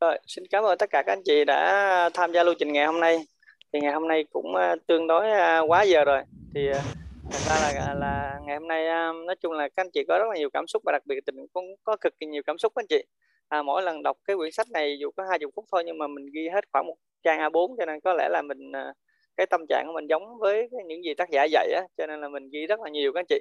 Rồi, xin cảm ơn tất cả các anh chị đã tham gia lưu trình ngày hôm nay. Thì ngày hôm nay cũng ờ, tương đối ờ, quá giờ rồi. Thì ờ, thật ra là là ngày hôm nay nói chung là các anh chị có rất là nhiều cảm xúc và đặc biệt mình cũng có cực kỳ nhiều cảm xúc các anh chị. À, mỗi lần đọc cái quyển sách này dù có hai chục phút thôi nhưng mà mình ghi hết khoảng một trang A4 cho nên có lẽ là mình cái tâm trạng của mình giống với những gì tác giả dạy á cho nên là mình ghi rất là nhiều các anh chị.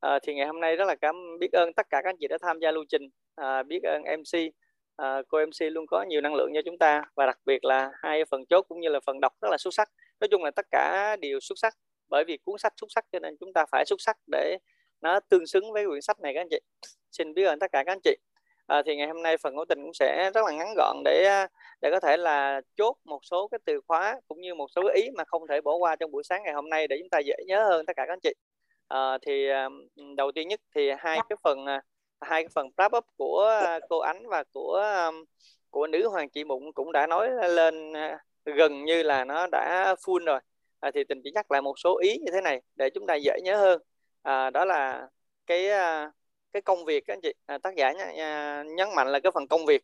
À, thì ngày hôm nay rất là cảm biết ơn tất cả các anh chị đã tham gia lưu trình, à, biết ơn MC à, cô MC luôn có nhiều năng lượng cho chúng ta và đặc biệt là hai phần chốt cũng như là phần đọc rất là xuất sắc. Nói chung là tất cả đều xuất sắc bởi vì cuốn sách xuất sắc cho nên chúng ta phải xuất sắc để nó tương xứng với quyển sách này các anh chị. Xin biết ơn tất cả các anh chị. À, thì ngày hôm nay phần ngẫu tình cũng sẽ rất là ngắn gọn để để có thể là chốt một số cái từ khóa cũng như một số ý mà không thể bỏ qua trong buổi sáng ngày hôm nay để chúng ta dễ nhớ hơn tất cả các anh chị. À, thì đầu tiên nhất thì hai cái phần hai cái phần wrap up của à, cô Ánh và của um, của nữ hoàng chị Mụn cũng đã nói lên à, gần như là nó đã full rồi. À, thì tình chỉ nhắc lại một số ý như thế này để chúng ta dễ nhớ hơn. À, đó là cái à, cái công việc các anh chị à, tác giả nhấn mạnh là cái phần công việc.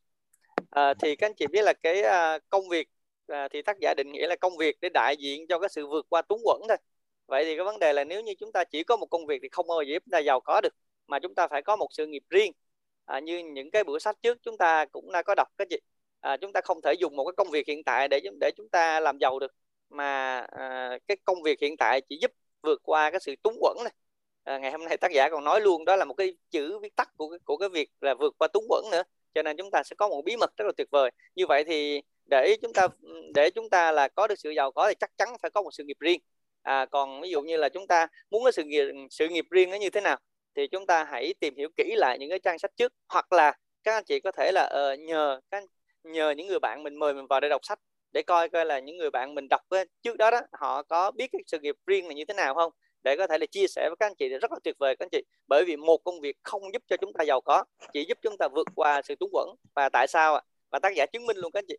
À, thì các anh chị biết là cái công việc à, thì tác giả định nghĩa là công việc để đại diện cho cái sự vượt qua túng quẫn thôi. Vậy thì cái vấn đề là nếu như chúng ta chỉ có một công việc thì không bao giờ chúng ta giàu có được mà chúng ta phải có một sự nghiệp riêng. À, như những cái bữa sách trước chúng ta cũng đã có đọc cái gì. À, chúng ta không thể dùng một cái công việc hiện tại để để chúng ta làm giàu được mà à, cái công việc hiện tại chỉ giúp vượt qua cái sự túng quẫn này. À, ngày hôm nay tác giả còn nói luôn đó là một cái chữ viết tắt của cái, của cái việc là vượt qua túng quẫn nữa. Cho nên chúng ta sẽ có một bí mật rất là tuyệt vời. Như vậy thì để chúng ta để chúng ta là có được sự giàu có thì chắc chắn phải có một sự nghiệp riêng. À, còn ví dụ như là chúng ta muốn cái sự nghiệp sự nghiệp riêng nó như thế nào? Thì chúng ta hãy tìm hiểu kỹ lại những cái trang sách trước hoặc là các anh chị có thể là uh, nhờ các nhờ những người bạn mình mời mình vào để đọc sách để coi coi là những người bạn mình đọc ờ, trước đó đó họ có biết cái sự nghiệp riêng là như thế nào không? Để có thể là chia sẻ với các anh chị thì rất là tuyệt vời các anh chị. Bởi vì một công việc không giúp cho chúng ta giàu có chỉ giúp chúng ta vượt qua sự túng quẫn. Và tại sao ạ? Và tác giả chứng minh luôn các anh chị.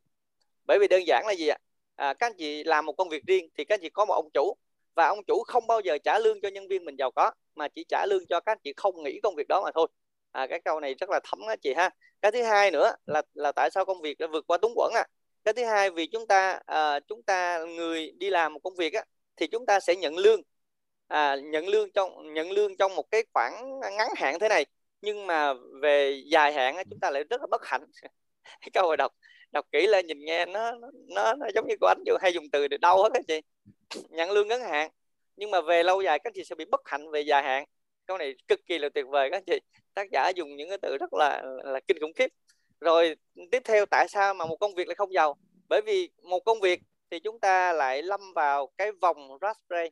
Bởi vì đơn giản là gì ạ? À, các anh chị làm một công việc riêng thì các anh chị có một ông chủ và ông chủ không bao giờ trả lương cho nhân viên mình giàu có mà chỉ trả lương cho các anh chị không nghĩ công việc đó mà thôi. À, cái câu này rất là thấm á chị ha. Cái thứ hai nữa là là tại sao công việc đã vượt qua túng quẫn à? Cái thứ hai vì chúng ta à, chúng ta người đi làm một công việc á thì chúng ta sẽ nhận lương. À, nhận lương trong nhận lương trong một cái khoảng ngắn hạn thế này. Nhưng mà về dài hạn á, chúng ta lại rất là bất hạnh. Cái câu này đọc đọc kỹ lên nhìn nghe nó nó, nó giống như cô anh hay dùng từ để đau hết á chị. Nhận lương ngắn hạn nhưng mà về lâu dài các chị sẽ bị bất hạnh về dài hạn. Câu này cực kỳ là tuyệt vời các chị. Tác giả dùng những cái từ rất là là kinh khủng khiếp. Rồi tiếp theo tại sao mà một công việc lại không giàu? Bởi vì một công việc thì chúng ta lại lâm vào cái vòng raspberry,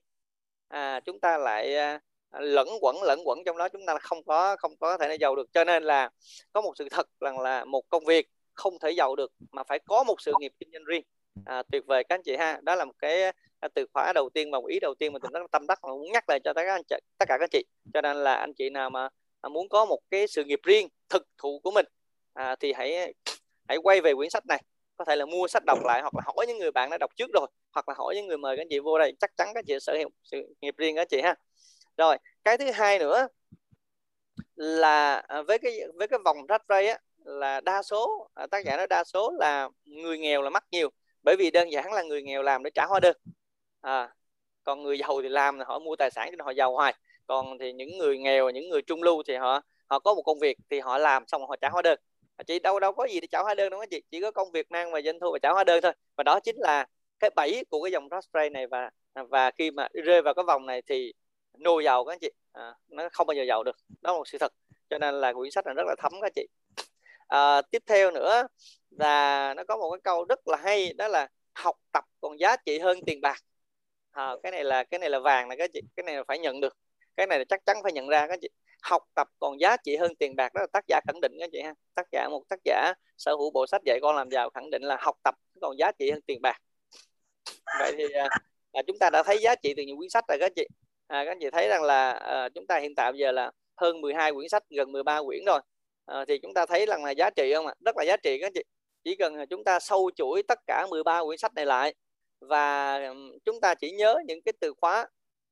à chúng ta lại à, lẫn quẩn lẫn quẩn trong đó. Chúng ta không có không có thể giàu được. Cho nên là có một sự thật rằng là một công việc không thể giàu được mà phải có một sự nghiệp kinh doanh riêng. À, tuyệt vời các anh chị ha. Đó là một cái từ khóa đầu tiên và ý đầu tiên mà tôi rất tâm đắc mà muốn nhắc lại cho tất cả anh chị, tất cả các anh chị. Cho nên là anh chị nào mà à, muốn có một cái sự nghiệp riêng thực thụ của mình à, thì hãy hãy quay về quyển sách này. Có thể là mua sách đọc lại hoặc là hỏi những người bạn đã đọc trước rồi hoặc là hỏi những người mời các anh chị vô đây chắc chắn các chị sở hữu sự nghiệp riêng các chị ha. Rồi cái thứ hai nữa là à, với cái với cái vòng rách ray á là đa số à, tác giả nói đa số là người nghèo là mắc nhiều bởi vì đơn giản là người nghèo làm để trả hóa đơn à, còn người giàu thì làm họ mua tài sản cho nên họ giàu hoài. Còn thì những người nghèo những người trung lưu thì họ họ có một công việc thì họ làm xong họ trả hóa đơn. Chị đâu đâu có gì để trả hóa đơn đâu chị chỉ có công việc mang và doanh thu và trả hóa đơn thôi. Và đó chính là cái bẫy của cái dòng Rosspray này và và khi mà rơi vào cái vòng này thì nô giàu các anh chị. À, nó không bao giờ giàu được. Đó là một sự thật. Cho nên là quyển sách này rất là thấm các chị. À, tiếp theo nữa là nó có một cái câu rất là hay đó là học tập còn giá trị hơn tiền bạc à, cái này là cái này là vàng này các chị cái này là phải nhận được. Cái này là chắc chắn phải nhận ra các chị học tập còn giá trị hơn tiền bạc đó là tác giả khẳng định các chị ha. Tác giả một tác giả sở hữu bộ sách dạy con làm giàu khẳng định là học tập còn giá trị hơn tiền bạc. Vậy thì à, à, chúng ta đã thấy giá trị từ những quyển sách rồi các chị. À, các chị thấy rằng là à, chúng ta hiện tại bây giờ là hơn 12 quyển sách gần 13 quyển rồi. À, thì chúng ta thấy rằng là giá trị không ạ? Rất là giá trị các chị. Chỉ cần à, chúng ta sâu chuỗi tất cả 13 quyển sách này lại và chúng ta chỉ nhớ những cái từ khóa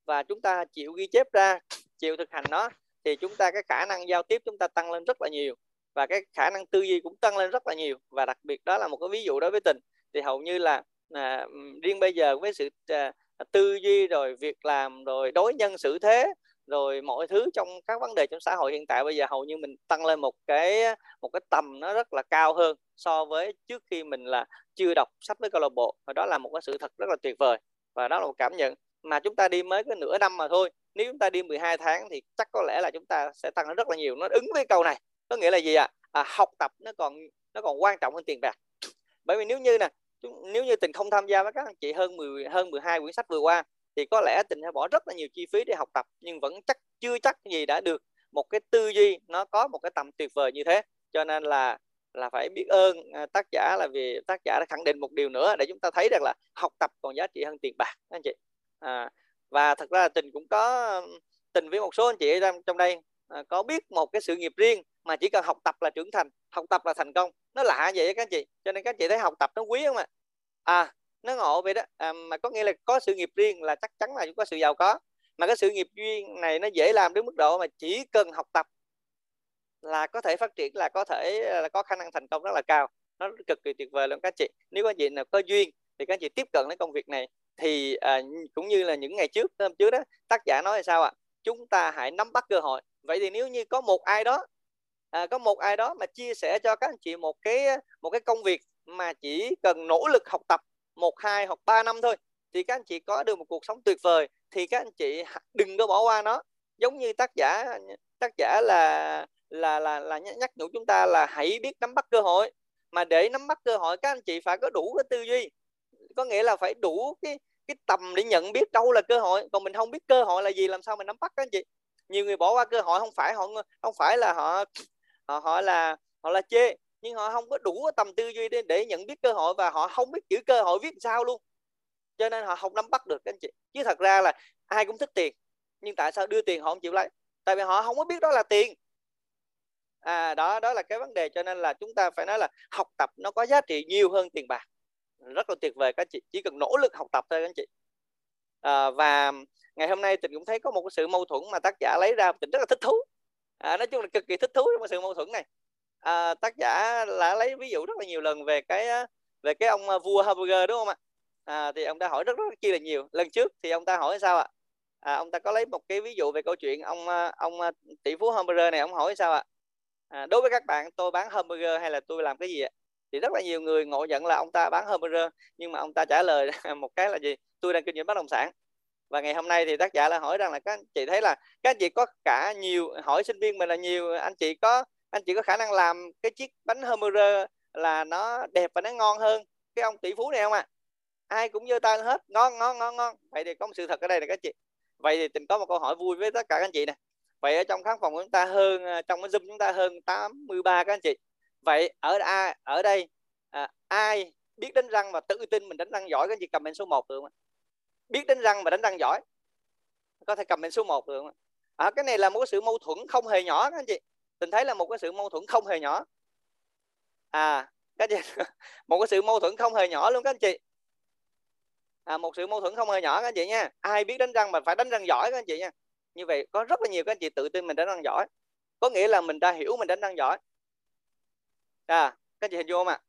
và chúng ta chịu ghi chép ra chịu thực hành nó thì chúng ta cái khả năng giao tiếp chúng ta tăng lên rất là nhiều và cái khả năng tư duy cũng tăng lên rất là nhiều. Và đặc biệt đó là một cái ví dụ đối với tình. Thì hầu như là à, riêng bây giờ với sự à, tư duy rồi việc làm rồi đối nhân xử thế rồi mọi thứ trong các vấn đề trong xã hội hiện tại bây giờ hầu như mình tăng lên một cái một cái tầm nó rất là cao hơn so với trước khi mình là chưa đọc sách với câu lạc bộ. Và đó là một cái sự thật rất là tuyệt vời và đó là một cảm nhận. Mà chúng ta đi mới có nửa năm mà thôi nếu chúng ta đi 12 tháng thì chắc có lẽ là chúng ta sẽ tăng rất là nhiều. Nó ứng với câu này có nghĩa là gì ạ? À? à, học tập nó còn nó còn quan trọng hơn tiền bạc. Bởi vì nếu như nè nếu như tình không tham gia với các anh chị hơn 10 hơn 12 quyển sách vừa qua thì có lẽ tình sẽ bỏ rất là nhiều chi phí để học tập nhưng vẫn chắc chưa chắc gì đã được một cái tư duy nó có một cái tầm tuyệt vời như thế. Cho nên là là phải biết ơn à, tác giả là vì tác giả đã khẳng định một điều nữa để chúng ta thấy rằng là học tập còn giá trị hơn tiền bạc anh chị? À, và thật ra là tình cũng có tình với một số anh chị trong trong đây à, có biết một cái sự nghiệp riêng mà chỉ cần học tập là trưởng thành học tập là thành công. Nó lạ vậy các anh chị cho nên các anh chị thấy học tập nó quý không ạ? À nó ngộ vậy đó. À, mà có nghĩa là có sự nghiệp riêng là chắc chắn là chúng có sự giàu có. Mà cái sự nghiệp duyên này nó dễ làm đến mức độ mà chỉ cần học tập là có thể phát triển là có thể là có khả năng thành công rất là cao. Nó cực kỳ tuyệt vời luôn các chị. Nếu các chị nào có duyên thì các chị tiếp cận đến công việc này. Thì à, cũng như là những ngày trước hôm trước đó tác giả nói là sao ạ? Chúng ta hãy nắm bắt cơ hội. Vậy thì nếu như có một ai đó à, có một ai đó mà chia sẻ cho các anh chị một cái một cái công việc mà chỉ cần nỗ lực học tập một, hai hoặc ba năm thôi, thì các anh chị có được một cuộc sống tuyệt vời, thì các anh chị đừng có bỏ qua nó. Giống như tác giả tác giả là là là là nhắc nhở chúng ta là hãy biết nắm bắt cơ hội. Mà để nắm bắt cơ hội, các anh chị phải có đủ cái tư duy. Có nghĩa là phải đủ cái cái tầm để nhận biết đâu là cơ hội. Còn mình không biết cơ hội là gì, làm sao mình nắm bắt, các anh chị? Nhiều người bỏ qua cơ hội, không phải họ không phải là họ họ họ là họ là chê nhưng họ không có đủ tầm tư duy để, để nhận biết cơ hội và họ không biết chữ cơ hội viết sao luôn. Cho nên họ không nắm bắt được các anh chị. Chứ thật ra là ai cũng thích tiền nhưng tại sao đưa tiền họ không chịu lấy? Tại vì họ không có biết đó là tiền. À đó đó là cái vấn đề. Cho nên là chúng ta phải nói là học tập nó có giá trị nhiều hơn tiền bạc. Rất là tuyệt vời các anh chị. Chỉ cần nỗ lực học tập thôi các anh chị. À, và ngày hôm nay tình cũng thấy có một cái sự mâu thuẫn mà tác giả lấy ra tình rất là thích thú. À, nói chung là cực kỳ thích thú trong sự mâu thuẫn này à, tác giả đã lấy ví dụ rất là nhiều lần về cái về cái ông à, vua hamburger đúng không ạ? À, thì ông ta hỏi rất rất chi là nhiều. Lần trước thì ông ta hỏi sao ạ? À, ông ta có lấy một cái ví dụ về câu chuyện ông à, ông à, tỷ phú hamburger này ông hỏi sao ạ? À, đối với các bạn tôi bán hamburger hay là tôi làm cái gì ạ? Thì rất là nhiều người ngộ nhận là ông ta bán hamburger nhưng mà ông ta trả lời một cái là gì? Tôi đang kinh doanh bất động sản. Và ngày hôm nay thì tác giả là hỏi rằng là các anh chị thấy là các anh chị có cả nhiều hỏi sinh viên mình là nhiều anh chị có anh chị có khả năng làm cái chiếc bánh hamburger là nó đẹp và nó ngon hơn cái ông tỷ phú này không ạ? À? ai cũng giơ tay hết. Ngon ngon ngon ngon. Vậy thì có một sự thật ở đây này các chị. Vậy thì tình có một câu hỏi vui với tất cả các anh chị nè. Vậy ở trong khán phòng của chúng ta hơn à, trong cái zoom chúng ta hơn 83 các anh chị. Vậy ở a ở đây à, ai biết đánh răng và tự tin mình đánh răng giỏi? Các anh chị comment số 1 được không biết đánh răng và đánh răng giỏi. Có thể comment số 1 được không à, cái này là một cái sự mâu thuẫn không hề nhỏ các anh chị tình thấy là một cái sự mâu thuẫn không hề nhỏ. À các chị một cái sự mâu thuẫn không hề nhỏ luôn các anh chị. À, một sự mâu thuẫn không hề nhỏ các anh chị nha. Ai biết đánh răng mà phải đánh răng giỏi các anh chị nha. Như vậy có rất là nhiều các anh chị tự tin mình đánh răng giỏi. Có nghĩa là mình đã hiểu mình đánh răng giỏi. À các anh chị hình dung không ạ?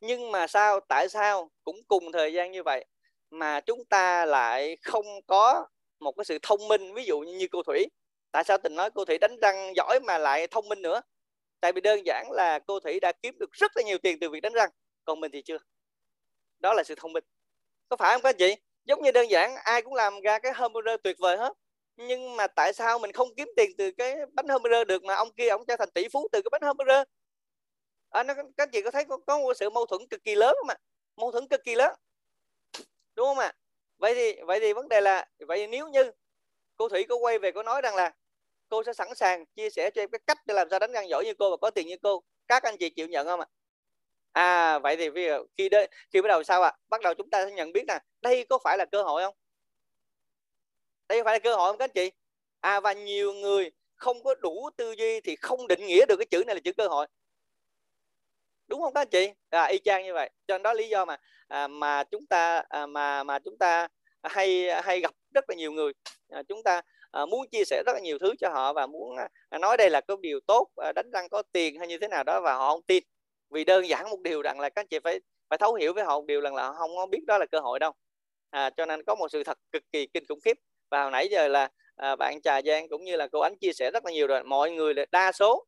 Nhưng mà sao tại sao cũng cùng thời gian như vậy mà chúng ta lại không có một cái sự thông minh ví dụ như cô thủy? Tại sao tình nói cô thủy đánh răng giỏi mà lại thông minh nữa? Tại vì đơn giản là cô thủy đã kiếm được rất là nhiều tiền từ việc đánh răng. Còn mình thì chưa. Đó là sự thông minh. Có phải không các anh chị? Giống như đơn giản ai cũng làm ra cái hamburger tuyệt vời hết. Nhưng mà tại sao mình không kiếm tiền từ cái bánh hamburger được mà ông kia ông trở thành tỷ phú từ cái bánh hamburger à, nó, các anh chị có thấy có, có một sự mâu thuẫn cực kỳ lớn không ạ? Mâu thuẫn cực kỳ lớn. Đúng không ạ? Vậy thì vậy thì vấn đề là vậy thì nếu như cô thủy có quay về có nói rằng là cô sẽ sẵn sàng chia sẻ cho em cái cách để làm sao đánh răng giỏi như cô và có tiền như cô. Các anh chị chịu nhận không ạ? À vậy thì bây giờ khi đến khi bắt đầu sao ạ? Bắt đầu chúng ta sẽ nhận biết là đây có phải là cơ hội không? Đây có phải là cơ hội không các anh chị? À và nhiều người không có đủ tư duy thì không định nghĩa được cái chữ này là chữ cơ hội. Đúng không các anh chị? À, y chang như vậy. Cho nên đó lý do mà à, mà chúng ta à, mà mà chúng ta hay à, hay gặp rất là nhiều người. À, chúng ta à, muốn chia sẻ rất là nhiều thứ cho họ và muốn à, nói đây là cái điều tốt à, đánh răng có tiền hay như thế nào đó và họ không tin. Vì đơn giản một điều rằng là các anh chị phải phải thấu hiểu với họ một điều rằng là họ không có biết đó là cơ hội đâu. À, cho nên có một sự thật cực kỳ kinh khủng khiếp. Và hồi nãy giờ là à, bạn trà giang cũng như là cô ánh chia sẻ rất là nhiều rồi. Mọi người là đa số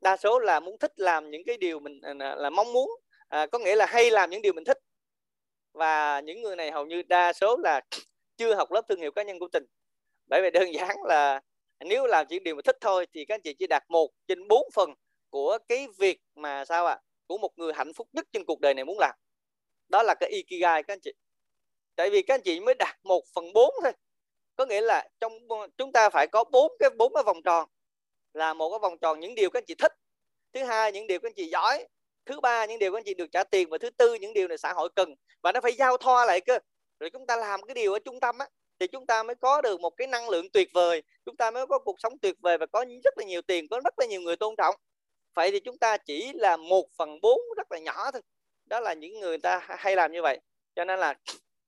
đa số là muốn thích làm những cái điều mình à, là, là mong muốn à, có nghĩa là hay làm những điều mình thích. Và những người này hầu như đa số là chưa học lớp thương hiệu cá nhân của tình bởi vì đơn giản là nếu làm những điều mà thích thôi thì các anh chị chỉ đạt một trên bốn phần của cái việc mà sao ạ à? của một người hạnh phúc nhất trên cuộc đời này muốn làm. Đó là cái ikigai các anh chị. Tại vì các anh chị mới đạt một phần bốn thôi. Có nghĩa là trong, chúng ta phải có bốn cái bốn cái vòng tròn. Là một cái vòng tròn những điều các anh chị thích. Thứ hai, những điều các anh chị giỏi. Thứ ba, những điều các anh chị được trả tiền. Và thứ tư, những điều này xã hội cần. Và nó phải giao thoa lại cơ. Rồi chúng ta làm cái điều ở trung tâm á thì chúng ta mới có được một cái năng lượng tuyệt vời chúng ta mới có cuộc sống tuyệt vời và có rất là nhiều tiền có rất là nhiều người tôn trọng. Vậy thì chúng ta chỉ là một phần bốn rất là nhỏ thôi. Đó là những người ta hay làm như vậy. Cho nên là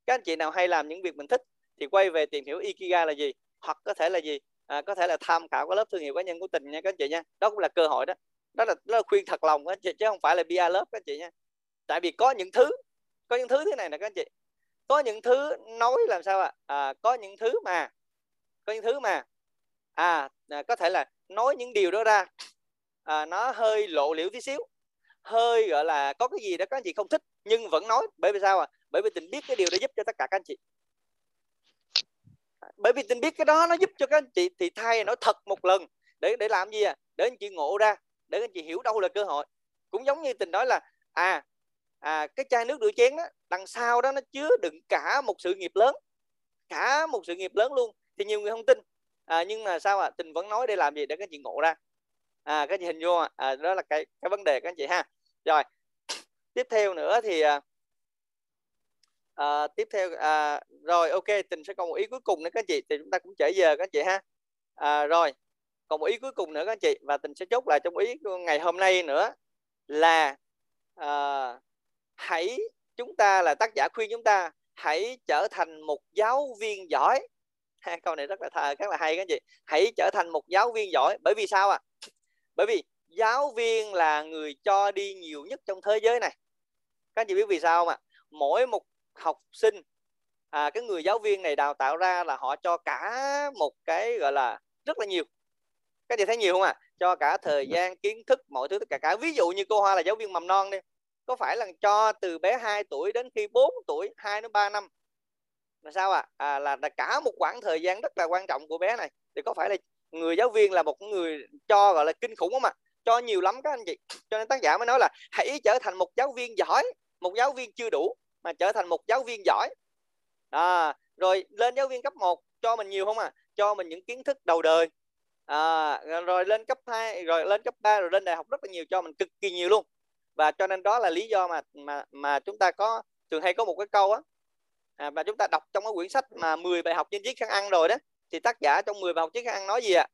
các anh chị nào hay làm những việc mình thích thì quay về tìm hiểu ikigai là gì hoặc có thể là gì à, có thể là tham khảo cái lớp thương hiệu cá nhân của tình nha các anh chị nha. Đó cũng là cơ hội đó. Đó là, đó là khuyên thật lòng các anh chị chứ không phải là bia lớp các anh chị nha. Tại vì có những thứ có những thứ thế này nè các anh chị có những thứ nói làm sao ạ? À? à, có những thứ mà có những thứ mà à, à có thể là nói những điều đó ra. À, nó hơi lộ liễu tí xíu. Hơi gọi là có cái gì đó các anh chị không thích nhưng vẫn nói. Bởi vì sao à bởi vì tình biết cái điều đó giúp cho tất cả các anh chị. Bởi vì tình biết cái đó nó giúp cho các anh chị thì thay nói thật một lần. Để để làm gì à để anh chị ngộ ra. Để anh chị hiểu đâu là cơ hội. Cũng giống như tình nói là à à cái chai nước rửa chén đó đằng sau đó nó chứa đựng cả một sự nghiệp lớn cả một sự nghiệp lớn luôn. Thì nhiều người không tin. À, nhưng mà sao à tình vẫn nói để làm gì? Để các anh chị ngộ ra. À các anh chị hình vô à, đó là cái cái vấn đề các anh chị ha. Rồi tiếp theo nữa thì à, à, tiếp theo à, rồi ok tình sẽ còn một ý cuối cùng nữa các anh chị. Thì chúng ta cũng trễ giờ các anh chị ha. À, rồi còn một ý cuối cùng nữa các anh chị. Và tình sẽ chốt lại trong ý ngày hôm nay nữa là à, hãy chúng ta là tác giả khuyên chúng ta hãy trở thành một giáo viên giỏi. Câu này rất là thờ, rất là hay các chị. Hãy trở thành một giáo viên giỏi. Bởi vì sao ạ? À? bởi vì giáo viên là người cho đi nhiều nhất trong thế giới này. Các anh chị biết vì sao không ạ? Mỗi một học sinh à, cái người giáo viên này đào tạo ra là họ cho cả một cái gọi là rất là nhiều. Các chị thấy nhiều không ạ? À? cho cả thời gian kiến thức mọi thứ tất cả cả. Ví dụ như cô hoa là giáo viên mầm non đi có phải là cho từ bé 2 tuổi đến khi 4 tuổi 2 đến 3 năm? Là sao ạ? À? à, là, là cả một khoảng thời gian rất là quan trọng của bé này. Thì có phải là người giáo viên là một người cho gọi là kinh khủng không ạ? À? cho nhiều lắm các anh chị. Cho nên tác giả mới nói là hãy trở thành một giáo viên giỏi một giáo viên chưa đủ mà trở thành một giáo viên giỏi. À, rồi lên giáo viên cấp 1 cho mình nhiều không à cho mình những kiến thức đầu đời. À, rồi lên cấp 2 rồi lên cấp 3 rồi lên đại học rất là nhiều cho mình cực kỳ nhiều luôn và cho nên đó là lý do mà mà mà chúng ta có thường hay có một cái câu á à, và chúng ta đọc trong cái quyển sách mà 10 bài học trên chiếc khăn ăn rồi đó thì tác giả trong 10 bài học chiếc khăn ăn nói gì ạ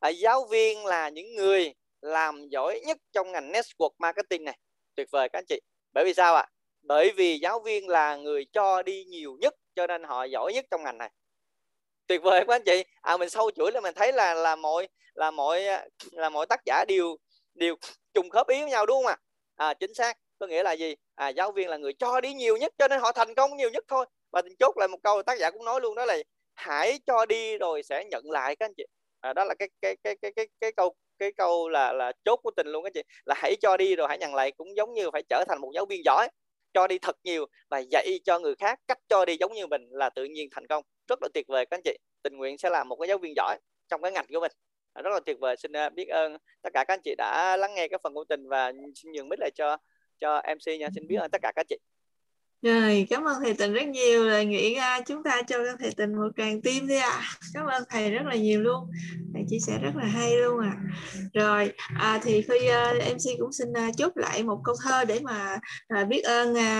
à? à, giáo viên là những người làm giỏi nhất trong ngành network marketing này tuyệt vời các anh chị bởi vì sao ạ à? bởi vì giáo viên là người cho đi nhiều nhất cho nên họ giỏi nhất trong ngành này tuyệt vời các anh chị à mình sâu chuỗi là mình thấy là là mọi là mọi à, là mọi tác giả đều đều trùng khớp ý với nhau đúng không ạ à? À chính xác. Có nghĩa là gì? À giáo viên là người cho đi nhiều nhất cho nên họ thành công nhiều nhất thôi. Và chốt lại một câu tác giả cũng nói luôn đó là hãy cho đi rồi sẽ nhận lại các anh chị. À, đó là cái cái cái cái cái cái câu cái câu là là chốt của tình luôn các chị. Là hãy cho đi rồi hãy nhận lại cũng giống như phải trở thành một giáo viên giỏi. Cho đi thật nhiều và dạy cho người khác cách cho đi giống như mình là tự nhiên thành công. Rất là tuyệt vời các anh chị. Tình nguyện sẽ làm một cái giáo viên giỏi trong cái ngành của mình. À, rất là tuyệt vời. Xin à, biết ơn tất cả các anh chị đã lắng nghe cái phần của tình và xin nhường mic lại cho cho MC nha. Xin biết ơn tất cả các chị. Rồi cảm ơn thầy tình rất nhiều. Là nghĩ ra chúng ta cho thầy tình một tràng tim đi ạ. À. cảm ơn thầy rất là nhiều luôn. Thầy chia sẻ rất là hay luôn à rồi à, thì khi uh, mc cũng xin uh, chốt lại một câu thơ để mà uh, biết ơn uh,